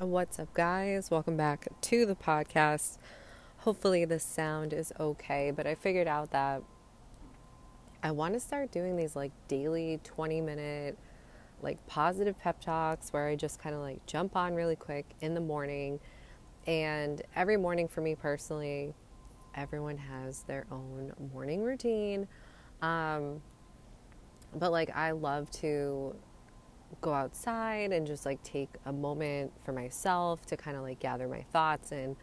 What's up, guys? Welcome back to the podcast. Hopefully, the sound is okay, but I figured out that I want to start doing these like daily 20 minute, like positive pep talks where I just kind of like jump on really quick in the morning. And every morning for me personally, everyone has their own morning routine. Um, but like, I love to go outside and just like take a moment for myself to kind of like gather my thoughts and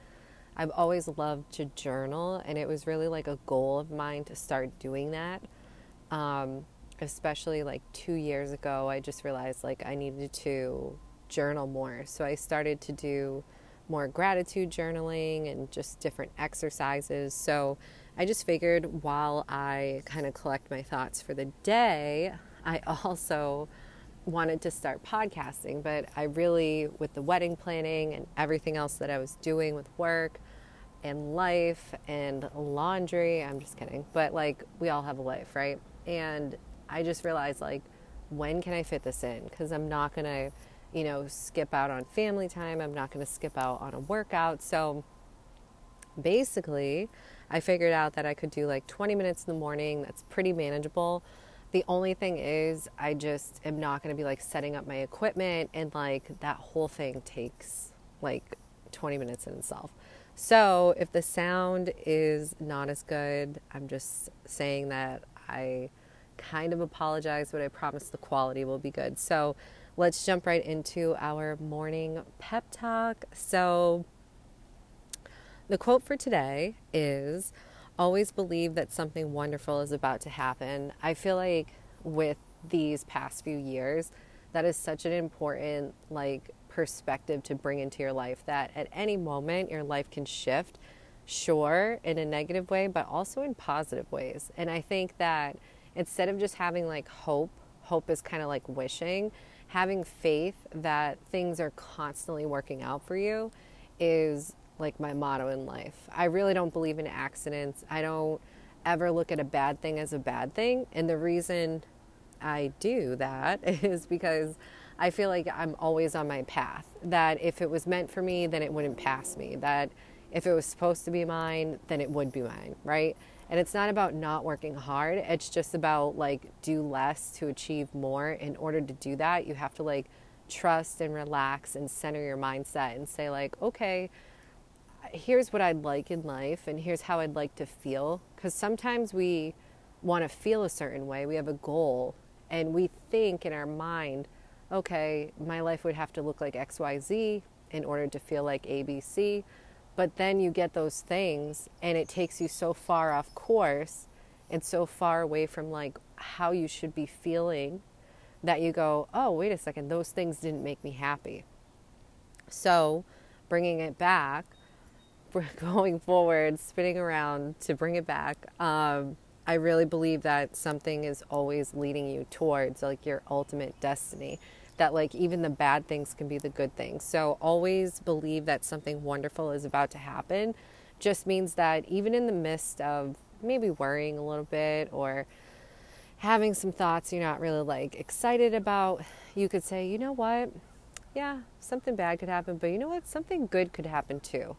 I've always loved to journal and it was really like a goal of mine to start doing that. Um, especially like two years ago, I just realized like I needed to journal more. So I started to do more gratitude journaling and just different exercises. So I just figured while I kind of collect my thoughts for the day, I also wanted to start podcasting, but I really, with the wedding planning and everything else that I was doing with work and life and laundry, I'm just kidding, but like we all have a life, right? And I just realized, like, when can I fit this in? Because I'm not going to, you know, skip out on family time. I'm not going to skip out on a workout. So basically, I figured out that I could do like 20 minutes in the morning. That's pretty manageable. The only thing is, I just am not going to be like setting up my equipment, and like that whole thing takes like 20 minutes in itself. So if the sound is not as good, I'm just saying that I kind of apologize, but I promise the quality will be good. So let's jump right into our morning pep talk. So the quote for today is always believe that something wonderful is about to happen. I feel like with these past few years, that is such an important like perspective to bring into your life that at any moment your life can shift sure in a negative way but also in positive ways and i think that instead of just having like hope hope is kind of like wishing having faith that things are constantly working out for you is like my motto in life. I really don't believe in accidents. I don't ever look at a bad thing as a bad thing. And the reason I do that is because I feel like I'm always on my path. That if it was meant for me, then it wouldn't pass me. That if it was supposed to be mine, then it would be mine, right? And it's not about not working hard. It's just about like do less to achieve more. In order to do that, you have to like trust and relax and center your mindset and say like, okay, here's what I'd like in life and here's how I'd like to feel. Because sometimes we want to feel a certain way, we have a goal, and we think in our mind, okay, my life would have to look like XYZ in order to feel like ABC. But then you get those things, and it takes you so far off course and so far away from like how you should be feeling that you go, oh, wait a second, those things didn't make me happy. So, bringing it back, going forward, spinning around to bring it back, um, I really believe that something is always leading you towards like your ultimate destiny. That like even the bad things can be the good things. So always believe that something wonderful is about to happen. Just means that even in the midst of maybe worrying a little bit or having some thoughts you're not really like excited about, you could say, you know what? Yeah, something bad could happen, but you know what? Something good could happen too.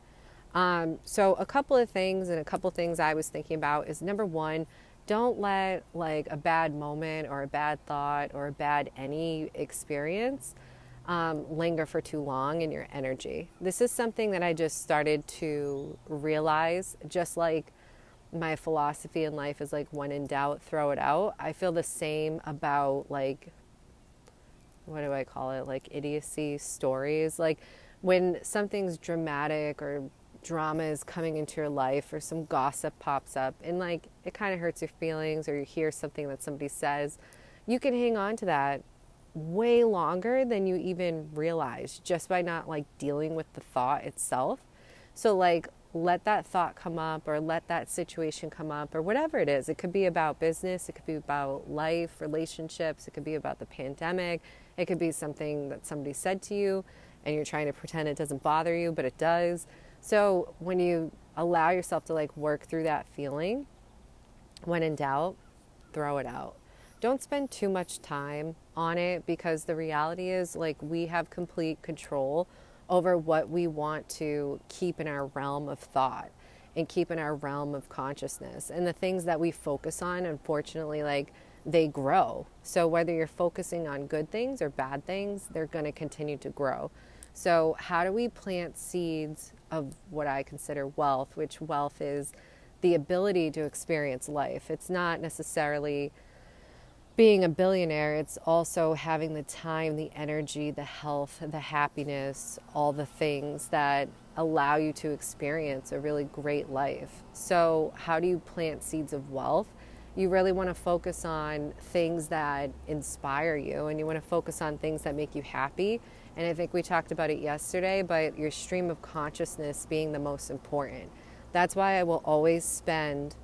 Um, so a couple of things and a couple of things I was thinking about is number one, don't let like a bad moment or a bad thought or a bad any experience um, linger for too long in your energy. This is something that I just started to realize, just like my philosophy in life is like when in doubt, throw it out. I feel the same about like, what do I call it? Like idiocy stories. Like when something's dramatic or drama is coming into your life or some gossip pops up and like it kind of hurts your feelings or you hear something that somebody says, you can hang on to that way longer than you even realize just by not like dealing with the thought itself. So like let that thought come up or let that situation come up or whatever it is. It could be about business, it could be about life, relationships, it could be about the pandemic, it could be something that somebody said to you and you're trying to pretend it doesn't bother you, but it does. So when you allow yourself to like work through that feeling, when in doubt, throw it out. Don't spend too much time on it because the reality is like we have complete control over what we want to keep in our realm of thought and keep in our realm of consciousness. And the things that we focus on, unfortunately, like they grow. So whether you're focusing on good things or bad things, they're going to continue to grow. So, how do we plant seeds of what I consider wealth, which wealth is the ability to experience life? It's not necessarily being a billionaire, it's also having the time, the energy, the health, the happiness, all the things that allow you to experience a really great life. So, how do you plant seeds of wealth? You really want to focus on things that inspire you and you want to focus on things that make you happy and I think we talked about it yesterday, but your stream of consciousness being the most important. That's why I will always spend,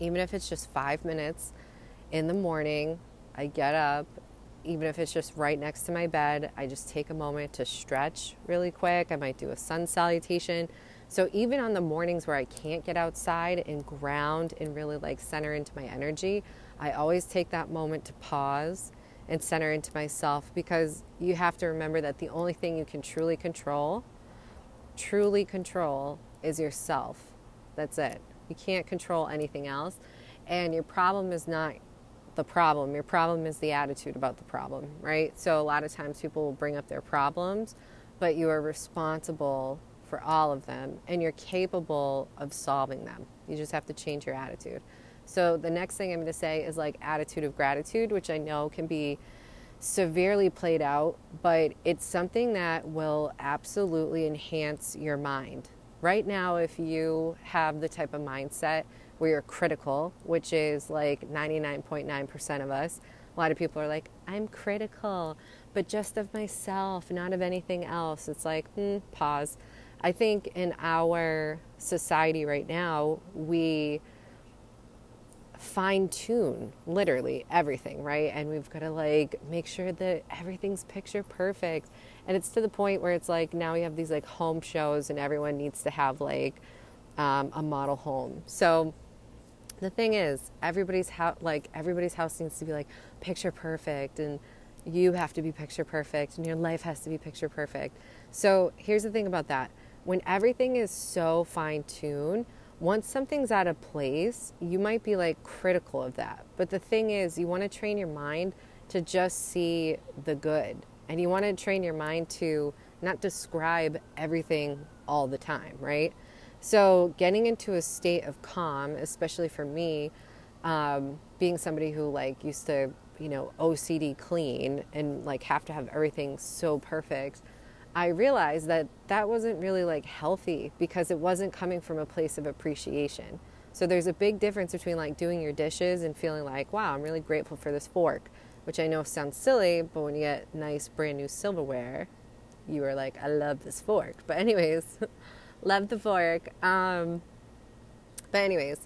even if it's just five minutes in the morning, I get up, even if it's just right next to my bed, I just take a moment to stretch really quick. I might do a sun salutation. So even on the mornings where I can't get outside and ground and really like center into my energy, I always take that moment to pause and center into myself because you have to remember that the only thing you can truly control, truly control, is yourself. That's it. You can't control anything else. And your problem is not the problem. Your problem is the attitude about the problem, right? So a lot of times people will bring up their problems, but you are responsible for all of them and you're capable of solving them. You just have to change your attitude. So the next thing I'm going to say is like attitude of gratitude, which I know can be severely played out, but it's something that will absolutely enhance your mind. Right now, if you have the type of mindset where you're critical, which is like 99.9% of us, a lot of people are like, I'm critical, but just of myself, not of anything else. It's like, hmm, pause. I think in our society right now, we fine tune literally everything, right? And we've got to like make sure that everything's picture perfect. And it's to the point where it's like now we have these like home shows and everyone needs to have like um, a model home. So the thing is, everybody's house like everybody's house needs to be like picture perfect and you have to be picture perfect and your life has to be picture perfect. So here's the thing about that. When everything is so fine tuned, once something's out of place, you might be like critical of that. But the thing is, you want to train your mind to just see the good. And you want to train your mind to not describe everything all the time, right? So, getting into a state of calm, especially for me, um, being somebody who like used to, you know, OCD clean and like have to have everything so perfect I realized that that wasn't really like healthy because it wasn't coming from a place of appreciation. So there's a big difference between like doing your dishes and feeling like, wow, I'm really grateful for this fork, which I know sounds silly, but when you get nice brand new silverware, you are like, I love this fork. But anyways, love the fork. Um, but anyways,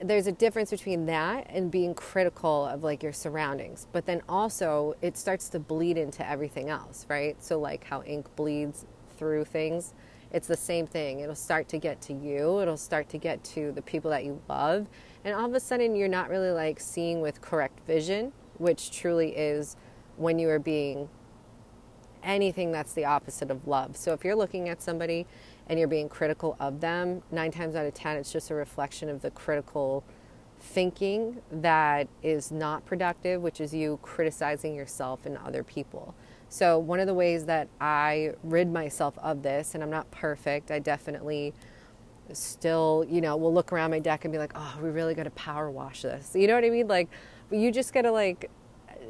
there's a difference between that and being critical of like your surroundings but then also it starts to bleed into everything else right? So like how ink bleeds through things it's the same thing. It'll start to get to you it'll start to get to the people that you love and all of a sudden you're not really like seeing with correct vision which truly is when you are being anything that's the opposite of love. So if you're looking at somebody and you're being critical of them, nine times out of ten, it's just a reflection of the critical thinking that is not productive, which is you criticizing yourself and other people. So, one of the ways that I rid myself of this, and I'm not perfect, I definitely still, you know, will look around my deck and be like, oh, we really got to power wash this. You know what I mean? Like, you just got to, like,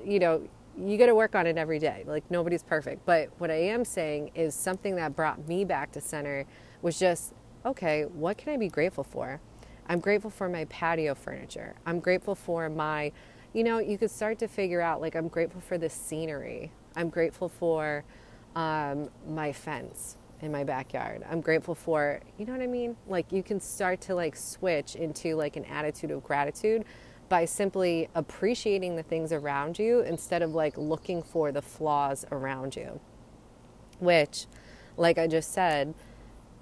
you know, you got to work on it every day. Like nobody's perfect. But what I am saying is something that brought me back to center was just, okay, what can I be grateful for? I'm grateful for my patio furniture. I'm grateful for my, you know, you could start to figure out like I'm grateful for the scenery. I'm grateful for um, my fence in my backyard. I'm grateful for, you know what I mean? Like you can start to like switch into like an attitude of gratitude by simply appreciating the things around you instead of like looking for the flaws around you. Which, like I just said,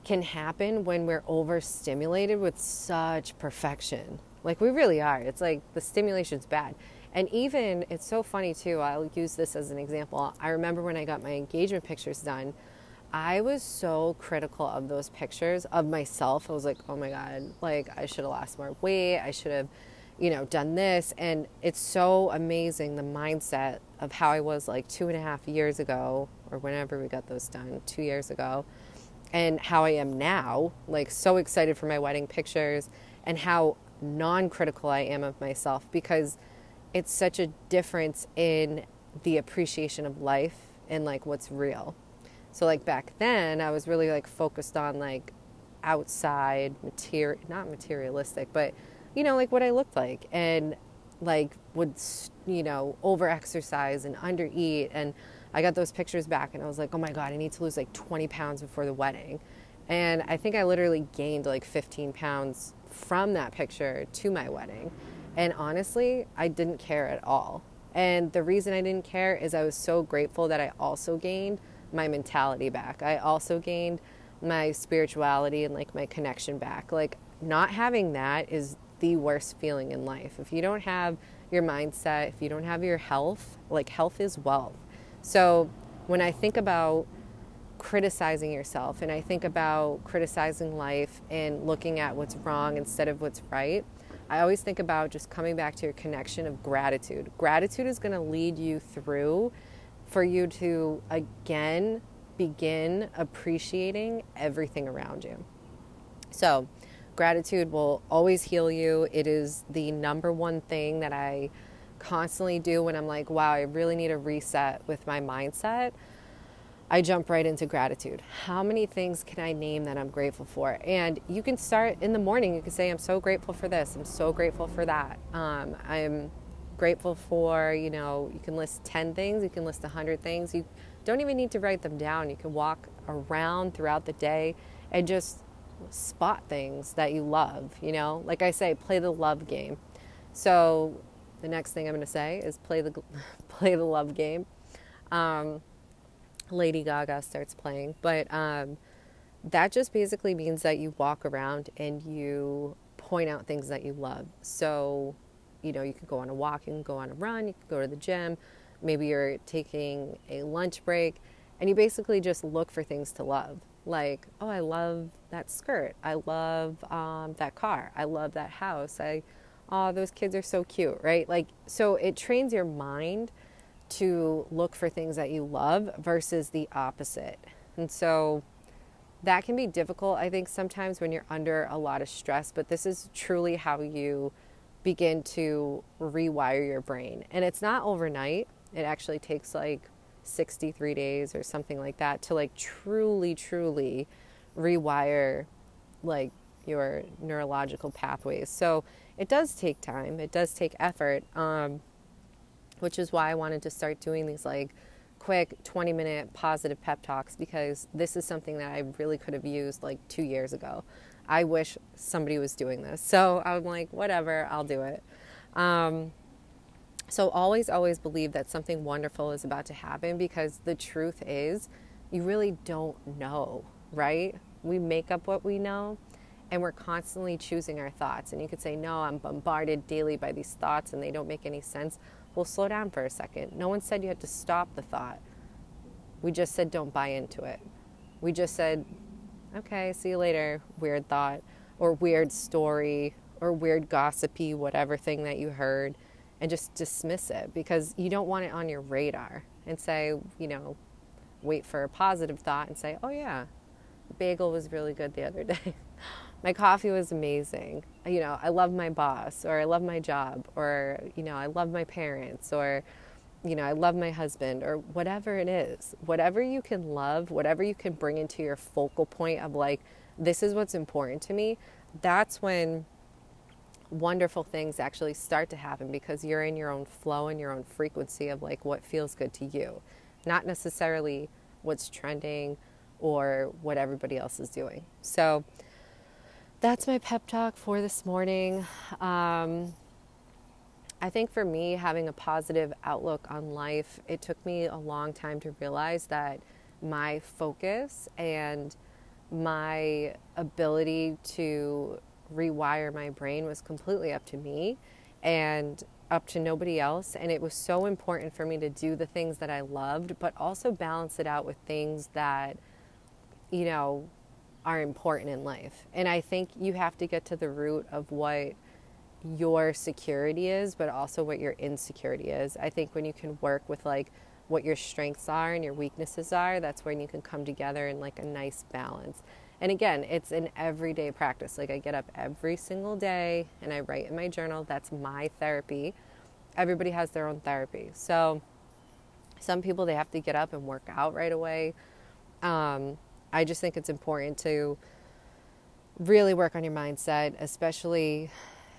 can happen when we're overstimulated with such perfection. Like we really are. It's like the stimulation's bad. And even, it's so funny too, I'll use this as an example. I remember when I got my engagement pictures done, I was so critical of those pictures of myself. I was like, oh my God, like I should have lost more weight. I should have, you know, done this. And it's so amazing the mindset of how I was like two and a half years ago, or whenever we got those done, two years ago, and how I am now, like so excited for my wedding pictures, and how non critical I am of myself because it's such a difference in the appreciation of life and like what's real. So like back then I was really like focused on like outside material not materialistic but you know like what I looked like and like would you know over exercise and under eat and I got those pictures back and I was like oh my god I need to lose like 20 pounds before the wedding. And I think I literally gained like 15 pounds from that picture to my wedding. And honestly I didn't care at all. And the reason I didn't care is I was so grateful that I also gained my mentality back. I also gained my spirituality and like my connection back. Like not having that is the worst feeling in life. If you don't have your mindset, if you don't have your health, like health is wealth. So when I think about criticizing yourself and I think about criticizing life and looking at what's wrong instead of what's right, I always think about just coming back to your connection of gratitude. Gratitude is going to lead you through for you to again begin appreciating everything around you. So, Gratitude will always heal you. It is the number one thing that I constantly do when I'm like, wow, I really need a reset with my mindset. I jump right into gratitude. How many things can I name that I'm grateful for? And you can start in the morning. You can say, I'm so grateful for this. I'm so grateful for that. Um, I'm grateful for, you know, you can list 10 things, you can list 100 things. You don't even need to write them down. You can walk around throughout the day and just spot things that you love, you know? Like I say, play the love game. So the next thing I'm going to say is play the play the love game. Um, Lady Gaga starts playing, but um, that just basically means that you walk around and you point out things that you love. So, you know, you can go on a walk, you can go on a run, you can go to the gym. Maybe you're taking a lunch break, and you basically just look for things to love like oh i love that skirt. I love um, that car. I love that house. I oh those kids are so cute right? Like so it trains your mind to look for things that you love versus the opposite. And so that can be difficult i think sometimes when you're under a lot of stress but this is truly how you begin to rewire your brain. And it's not overnight. It actually takes like 63 days or something like that to like truly truly rewire like your neurological pathways. So it does take time. It does take effort um, which is why i wanted to start doing these like quick 20 minute positive pep talks because this is something that i really could have used like two years ago. I wish somebody was doing this. So i'm like whatever i'll do it. Um, so always, always believe that something wonderful is about to happen because the truth is, you really don't know, right? We make up what we know and we're constantly choosing our thoughts. And you could say, No, I'm bombarded daily by these thoughts and they don't make any sense. Well, slow down for a second. No one said you had to stop the thought. We just said, Don't buy into it. We just said, Okay, see you later, weird thought, or weird story, or weird gossipy, whatever thing that you heard and just dismiss it because you don't want it on your radar and say, you know, wait for a positive thought and say, oh, yeah, bagel was really good the other day. my coffee was amazing. You know, I love my boss or I love my job or, you know, I love my parents or, you know, I love my husband or whatever it is. Whatever you can love, whatever you can bring into your focal point of like, this is what's important to me, that's when wonderful things actually start to happen because you're in your own flow and your own frequency of like what feels good to you, not necessarily what's trending or what everybody else is doing. So that's my pep talk for this morning. Um, I think for me, having a positive outlook on life, it took me a long time to realize that my focus and my ability to rewire my brain was completely up to me. And up to nobody else. And it was so important for me to do the things that I loved, but also balance it out with things that, you know, are important in life. And I think you have to get to the root of what your security is, but also what your insecurity is. I think when you can work with like what your strengths are and your weaknesses are, that's when you can come together in like a nice balance. And again, it's an everyday practice. Like I get up every single day and I write in my journal. That's my therapy. Everybody has their own therapy. So some people they have to get up and work out right away. Um, I just think it's important to really work on your mindset, especially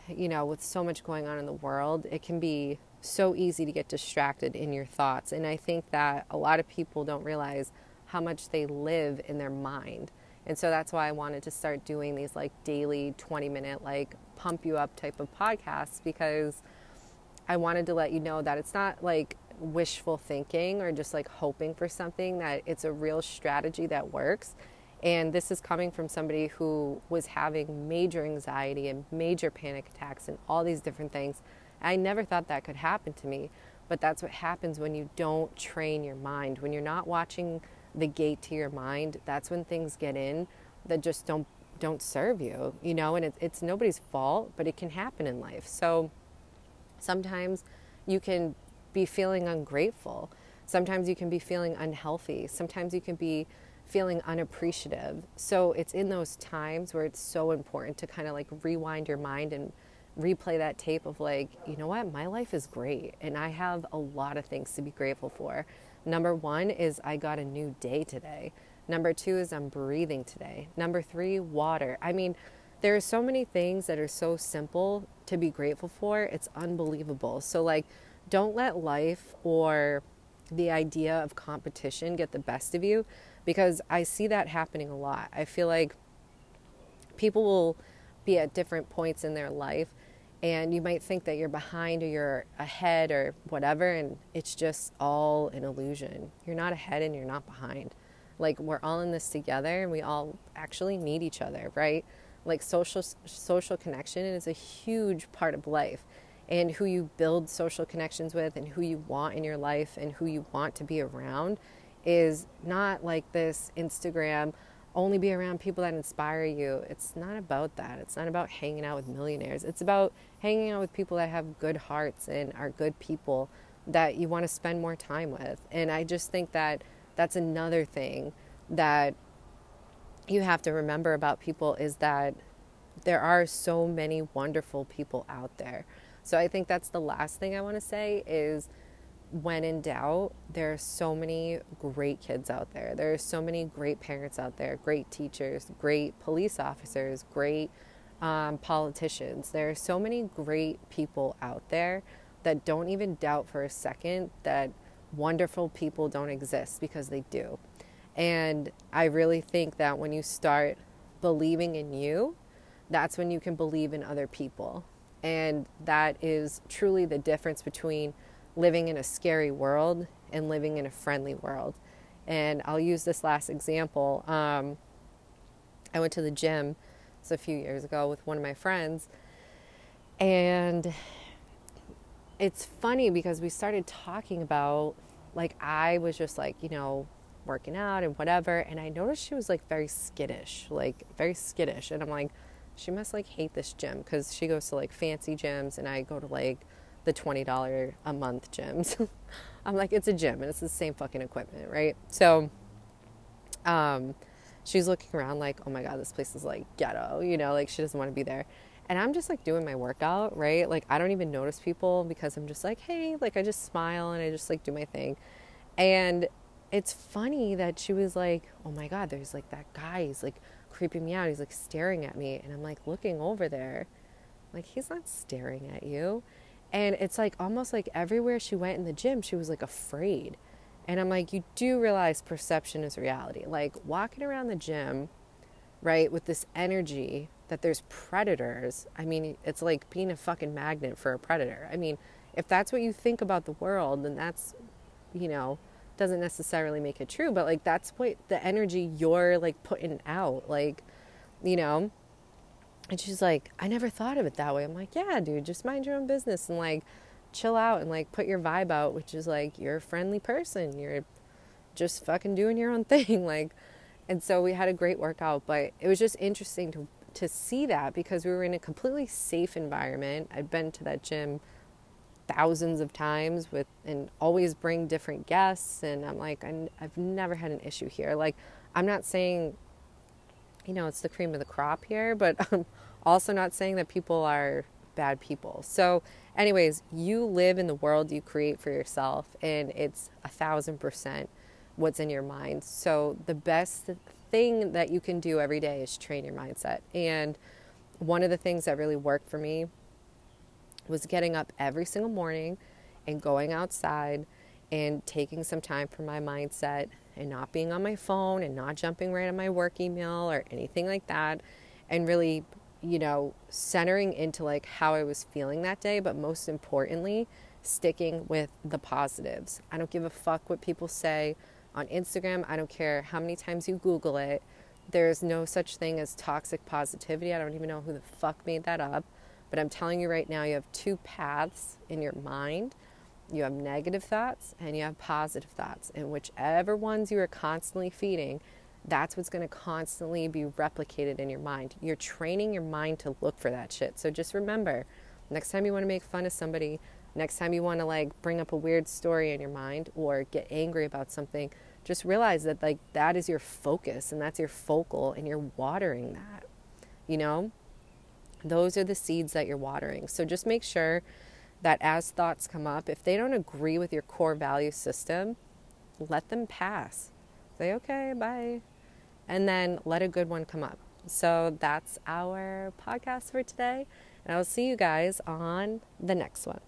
you know, with so much going on in the world, it can be so easy to get distracted in your thoughts. And I think that a lot of people don't realize how much they live in their mind. And so that's why I wanted to start doing these like daily 20 minute, like pump you up type of podcasts because I wanted to let you know that it's not like wishful thinking or just like hoping for something, that it's a real strategy that works. And this is coming from somebody who was having major anxiety and major panic attacks and all these different things. I never thought that could happen to me, but that's what happens when you don't train your mind. When you're not watching the gate to your mind, that's when things get in that just don't don't serve you, you know, and it, it's nobody's fault, but it can happen in life. So sometimes you can be feeling ungrateful. Sometimes you can be feeling unhealthy. Sometimes you can be feeling unappreciative. So it's in those times where it's so important to kind of like rewind your mind and replay that tape of like, you know what, my life is great and I have a lot of things to be grateful for. Number one is I got a new day today. Number two is I'm breathing today. Number three, water. I mean, there are so many things that are so simple to be grateful for. It's unbelievable. So, like, don't let life or the idea of competition get the best of you because I see that happening a lot. I feel like people will be at different points in their life and you might think that you're behind or you're ahead or whatever and it's just all an illusion. You're not ahead and you're not behind. Like we're all in this together and we all actually need each other, right? Like social social connection is a huge part of life and who you build social connections with and who you want in your life and who you want to be around is not like this Instagram, only be around people that inspire you. It's not about that. It's not about hanging out with millionaires. It's about hanging out with people that have good hearts and are good people that you want to spend more time with. And I just think that that's another thing that you have to remember about people is that there are so many wonderful people out there. So I think that's the last thing I want to say is when in doubt, there are so many great kids out there. There are so many great parents out there, great teachers, great police officers, great um, politicians. There are so many great people out there that don't even doubt for a second that wonderful people don't exist because they do. And I really think that when you start believing in you, that's when you can believe in other people. And that is truly the difference between living in a scary world and living in a friendly world. And I'll use this last example. Um, I went to the gym a few years ago with one of my friends, and it's funny because we started talking about like I was just like you know working out and whatever, and I noticed she was like very skittish, like very skittish, and I'm like, she must like hate this gym because she goes to like fancy gyms, and I go to like the $20 a month gyms. I'm like, it's a gym and it's the same fucking equipment, right? So um, she's looking around like, oh my God, this place is like ghetto, you know, like she doesn't want to be there. And I'm just like doing my workout, right? Like I don't even notice people because I'm just like, hey, like I just smile and I just like do my thing. And it's funny that she was like, oh my God, there's like that guy, he's like creeping me out. He's like staring at me. And I'm like looking over there. Like, he's not staring at you. And it's like almost like everywhere she went in the gym, she was like afraid. And I'm like, you do realize perception is reality. Like walking around the gym, right, with this energy that there's predators. I mean, it's like being a fucking magnet for a predator. I mean, if that's what you think about the world, then that's, you know, doesn't necessarily make it true, but like that's what the energy you're like putting out. Like, you know, and she's like, I never thought of it that way. I'm like, yeah, dude, just mind your own business and like chill out and like put your vibe out, which is like you're a friendly person. You're just fucking doing your own thing. Like, and so we had a great workout, but it was just interesting to to see that because we were in a completely safe environment. I've been to that gym thousands of times with and always bring different guests and I'm like i have never had an issue here. Like I'm not saying you know it's the cream of the crop here, but I'm also not saying that people are bad people. So anyways, you live in the world you create for yourself and it's a thousand percent what's in your mind. So the best thing that you can do every day is train your mindset. And one of the things that really worked for me was getting up every single morning and going outside and taking some time for my mindset and not being on my phone and not jumping right on my work email or anything like that and really you know centering into like how I was feeling that day but most importantly sticking with the positives. I don't give a fuck what people say on Instagram. I don't care how many times you google it. There's no such thing as toxic positivity. I don't even know who the fuck made that up. But I'm telling you right now, you have two paths in your mind. You have negative thoughts and you have positive thoughts. And whichever ones you are constantly feeding, that's what's going to constantly be replicated in your mind. You're training your mind to look for that shit. So just remember next time you want to make fun of somebody, next time you want to like bring up a weird story in your mind or get angry about something, just realize that like that is your focus and that's your focal and you're watering that. You know? Those are the seeds that you're watering. So just make sure that as thoughts come up, if they don't agree with your core value system, let them pass. Say, okay, bye. And then let a good one come up. So that's our podcast for today. And I will see you guys on the next one.